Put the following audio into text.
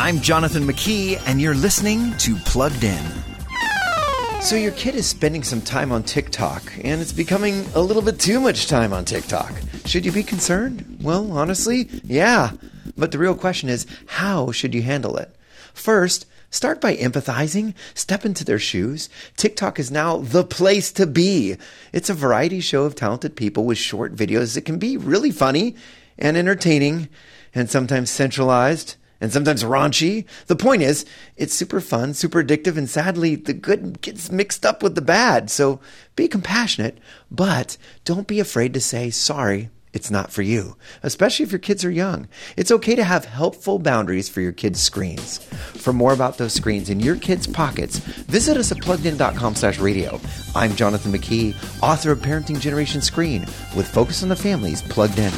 I'm Jonathan McKee, and you're listening to Plugged In. So, your kid is spending some time on TikTok, and it's becoming a little bit too much time on TikTok. Should you be concerned? Well, honestly, yeah. But the real question is how should you handle it? First, start by empathizing, step into their shoes. TikTok is now the place to be. It's a variety show of talented people with short videos that can be really funny and entertaining and sometimes centralized and sometimes raunchy. The point is, it's super fun, super addictive, and sadly, the good gets mixed up with the bad. So be compassionate, but don't be afraid to say sorry. It's not for you, especially if your kids are young. It's okay to have helpful boundaries for your kids' screens. For more about those screens in your kids' pockets, visit us at pluggedin.com slash radio. I'm Jonathan McKee, author of Parenting Generation Screen, with Focus on the Family's Plugged In.